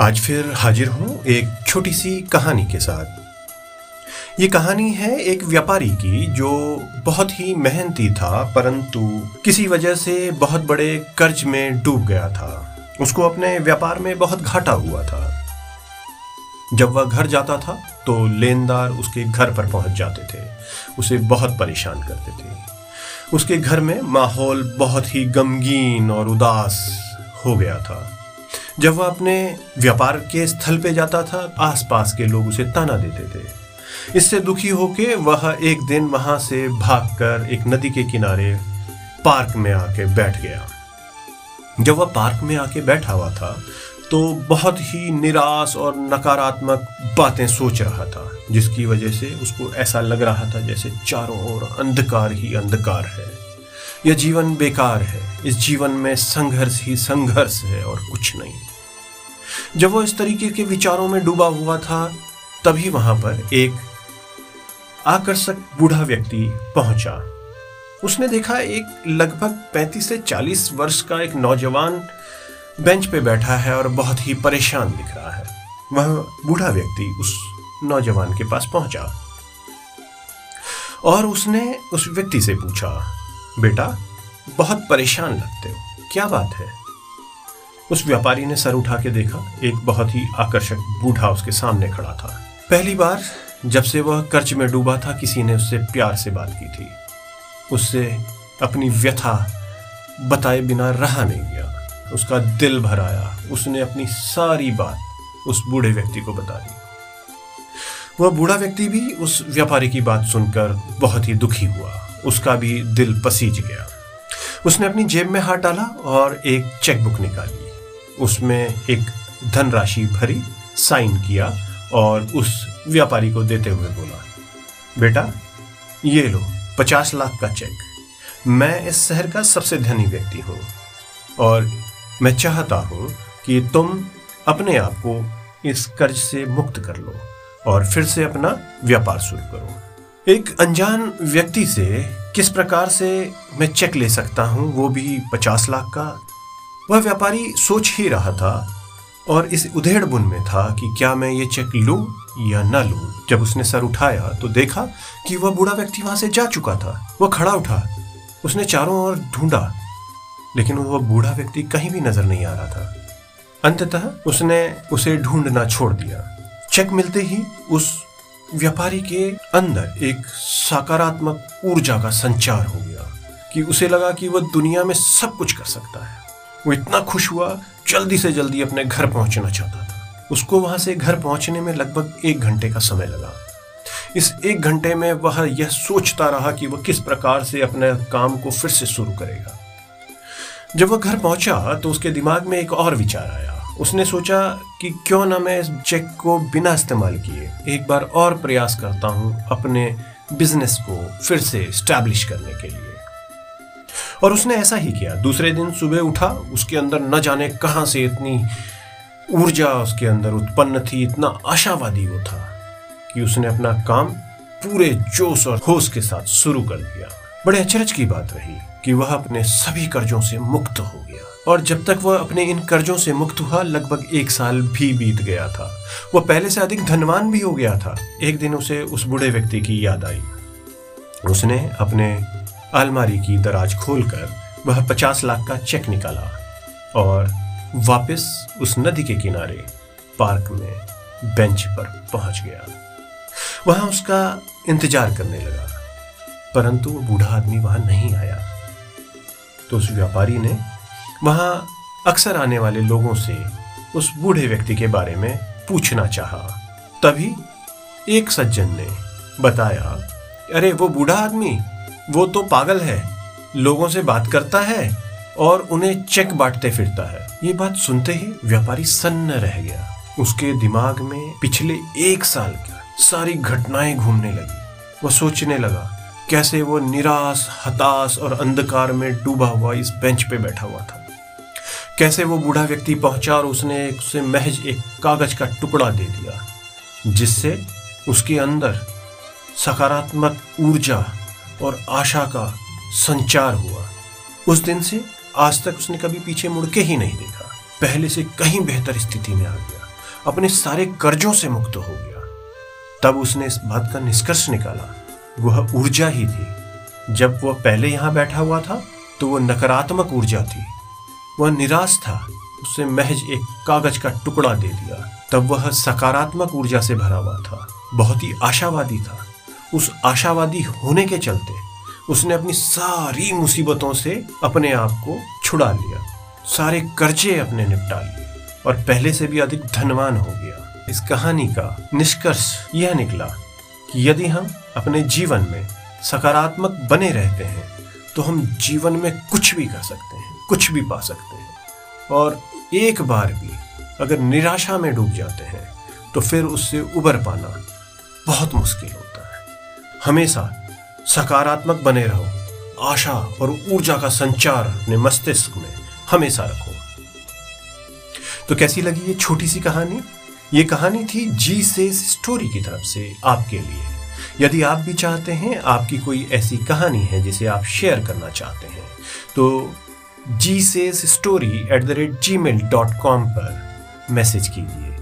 आज फिर हाजिर हूँ एक छोटी सी कहानी के साथ। ये कहानी है एक व्यापारी की जो बहुत ही मेहनती था, परंतु किसी वजह से बहुत बड़े कर्ज में डूब गया था। उसको अपने व्यापार में बहुत घाटा हुआ था। जब वह घर जाता था तो लेनदार उसके घर पर पहुँच जाते थे। उसे बहुत परेशान करते थे। उसके घर में माहौल बहुत ही गमगीन और उदास हो गया था। जब वह अपने व्यापार के स्थल पे जाता था, आसपास के लोग उसे ताना देते थे। इससे दुखी होके वह एक दिन वहाँ से भागकर एक नदी के किनारे पार्क में आके बैठ गया। जब वह पार्क में आके बैठा हुआ था तो बहुत ही निराश और नकारात्मक बातें सोच रहा था, जिसकी वजह से उसको ऐसा लग रहा था जैसे चारों ओर अंधकार ही अंधकार है। यह जीवन बेकार है। इस जीवन में संघर्ष ही संघर्ष है और कुछ नहीं। जब वो इस तरीके के विचारों में डूबा हुआ था, तभी वहाँ पर एक आकर्षक बूढ़ा व्यक्ति पहुँचा। उसने देखा एक लगभग 35 से 40 वर्ष का एक नौजवान बेंच पे बैठा है और बहुत ही परेशान दिख रहा है। वह बूढ़ा व्यक्ति उस नौजवान के पास पहुँचा और उसने उस व्यक्ति से पूछा, बेटा, बहुत परेशान लगते हो, क्या बात है? उस व्यापारी ने सर उठा के देखा, एक बहुत ही आकर्षक बूढ़ा उसके सामने खड़ा था। पहली बार जब से वह कर्ज में डूबा था, किसी ने उससे प्यार से बात की थी। उससे अपनी व्यथा बताए बिना रहा नहीं गया। उसका दिल भर आया। उसने अपनी सारी बात उस बूढ़े व्यक्ति को बता दी। वह बूढ़ा व्यक्ति भी उस व्यापारी की बात सुनकर बहुत ही दुखी हुआ। उसका भी दिल पसीज गया। उसने अपनी जेब में हाथ डाला और एक चेकबुक निकाली। उसमें एक धनराशि भरी साइन किया और उस व्यापारी को देते हुए बोला, बेटा, ये लो, पचास लाख का चेक मैं इस शहर का सबसे धनी व्यक्ति हूँ और मैं चाहता हूँ कि तुम अपने आप को इस कर्ज से मुक्त कर लो और फिर से अपना व्यापार शुरू करो। एक अनजान व्यक्ति से किस प्रकार से मैं चेक ले सकता हूँ? वो भी पचास लाख का वह व्यापारी सोच ही रहा था और इस उधेड़ बुन में था कि क्या मैं ये चेक लूँ या न लूँ। जब उसने सर उठाया तो देखा कि वह बूढ़ा व्यक्ति वहाँ से जा चुका था। वह खड़ा उठा। उसने चारों ओर ढूंढा, लेकिन वह बूढ़ा व्यक्ति कहीं भी नज़र नहीं आ रहा था। अंततः उसने उसे ढूंढना छोड़ दिया। चेक मिलते ही उस व्यापारी के अंदर एक सकारात्मक ऊर्जा का संचार हो गया कि उसे लगा कि वह दुनिया में सब कुछ कर सकता है। वो इतना खुश हुआ, जल्दी से जल्दी अपने घर पहुँचना चाहता था। उसको वहाँ से घर पहुँचने में लगभग एक घंटे का समय लगा। इस एक घंटे में वह यह सोचता रहा कि वह किस प्रकार से अपने काम को फिर से शुरू करेगा। जब वह घर पहुँचा तो उसके दिमाग में एक और विचार आया। उसने सोचा कि क्यों ना मैं इस चेक को बिना इस्तेमाल किए एक बार और प्रयास करता हूँ अपने बिज़नेस को फिर से स्टैब्लिश करने के लिए। और उसने ऐसा ही किया। दूसरे दिन सुबह उठा, उसके अंदर न जाने कहाँ से इतनी ऊर्जा उसके अंदर उत्पन्न थी, इतना आशावादी वो था कि उसने अपना काम पूरे जोश और होश के साथ शुरू कर दिया। बड़े अचरज की बात रही कि वह अपने सभी कर्जों से मुक्त हो गया। और जब तक वह अपने इन कर्जों से मुक्त हुआ, लगभग एक साल भी बीत गया था। वह पहले से अधिक धनवान भी हो गया था। एक दिन उसे उस बूढ़े व्यक्ति की याद आई। उसने अपने अलमारी की दराज खोलकर वह पचास लाख का चेक निकाला और वापस उस नदी के किनारे पार्क में बेंच पर पहुँच गया। वहाँ उसका इंतज़ार करने लगा, परंतु वो बूढ़ा आदमी वहाँ नहीं आया। तो उस व्यापारी ने वहाँ अक्सर आने वाले लोगों से उस बूढ़े व्यक्ति के बारे में पूछना चाहा। तभी एक सज्जन ने बताया, अरे, वो बूढ़ा आदमी वो तो पागल है, लोगों से बात करता है और उन्हें चेक बांटते फिरता है। ये बात सुनते ही व्यापारी सन्न रह गया। उसके दिमाग में पिछले एक साल की सारी घटनाएँ घूमने लगी। वह सोचने लगा, कैसे वो निराश, हताश और अंधकार में डूबा हुआ इस बेंच पे बैठा हुआ था। कैसे वो बूढ़ा व्यक्ति पहुँचा और उसने उसे महज एक कागज़ का टुकड़ा दे दिया, जिससे उसके अंदर सकारात्मक ऊर्जा और आशा का संचार हुआ। उस दिन से आज तक उसने कभी पीछे मुड़ के ही नहीं देखा। पहले से कहीं बेहतर स्थिति में आ गया। अपने सारे कर्जों से मुक्त हो गया। तब उसने इस बात का निष्कर्ष निकाला। वह ऊर्जा ही थी। जब वह पहले यहाँ बैठा हुआ था तो वह नकारात्मक ऊर्जा थी। वह निराश था। उसे महज एक कागज़ का टुकड़ा दे दिया। तब वह सकारात्मक ऊर्जा से भरा हुआ था। बहुत ही आशावादी था। उस आशावादी होने के चलते उसने अपनी सारी मुसीबतों से अपने आप को छुड़ा लिया। सारे कर्जे अपने निपटा लिए और पहले से भी अधिक धनवान हो गया। इस कहानी का निष्कर्ष यह निकला कि यदि हम अपने जीवन में सकारात्मक बने रहते हैं तो हम जीवन में कुछ भी कर सकते हैं, कुछ भी पा सकते हैं। और एक बार भी अगर निराशा में डूब जाते हैं तो फिर उससे उबर पाना बहुत मुश्किल है। हमेशा सकारात्मक बने रहो। आशा और ऊर्जा का संचार अपने मस्तिष्क में हमेशा रखो। तो कैसी लगी ये छोटी सी कहानी? ये कहानी थी जी से स्टोरी की तरफ़ से आपके लिए। यदि आप भी चाहते हैं, आपकी कोई ऐसी कहानी है जिसे आप शेयर करना चाहते हैं तो जी से story at the rate Gmail dot com पर मैसेज कीजिए।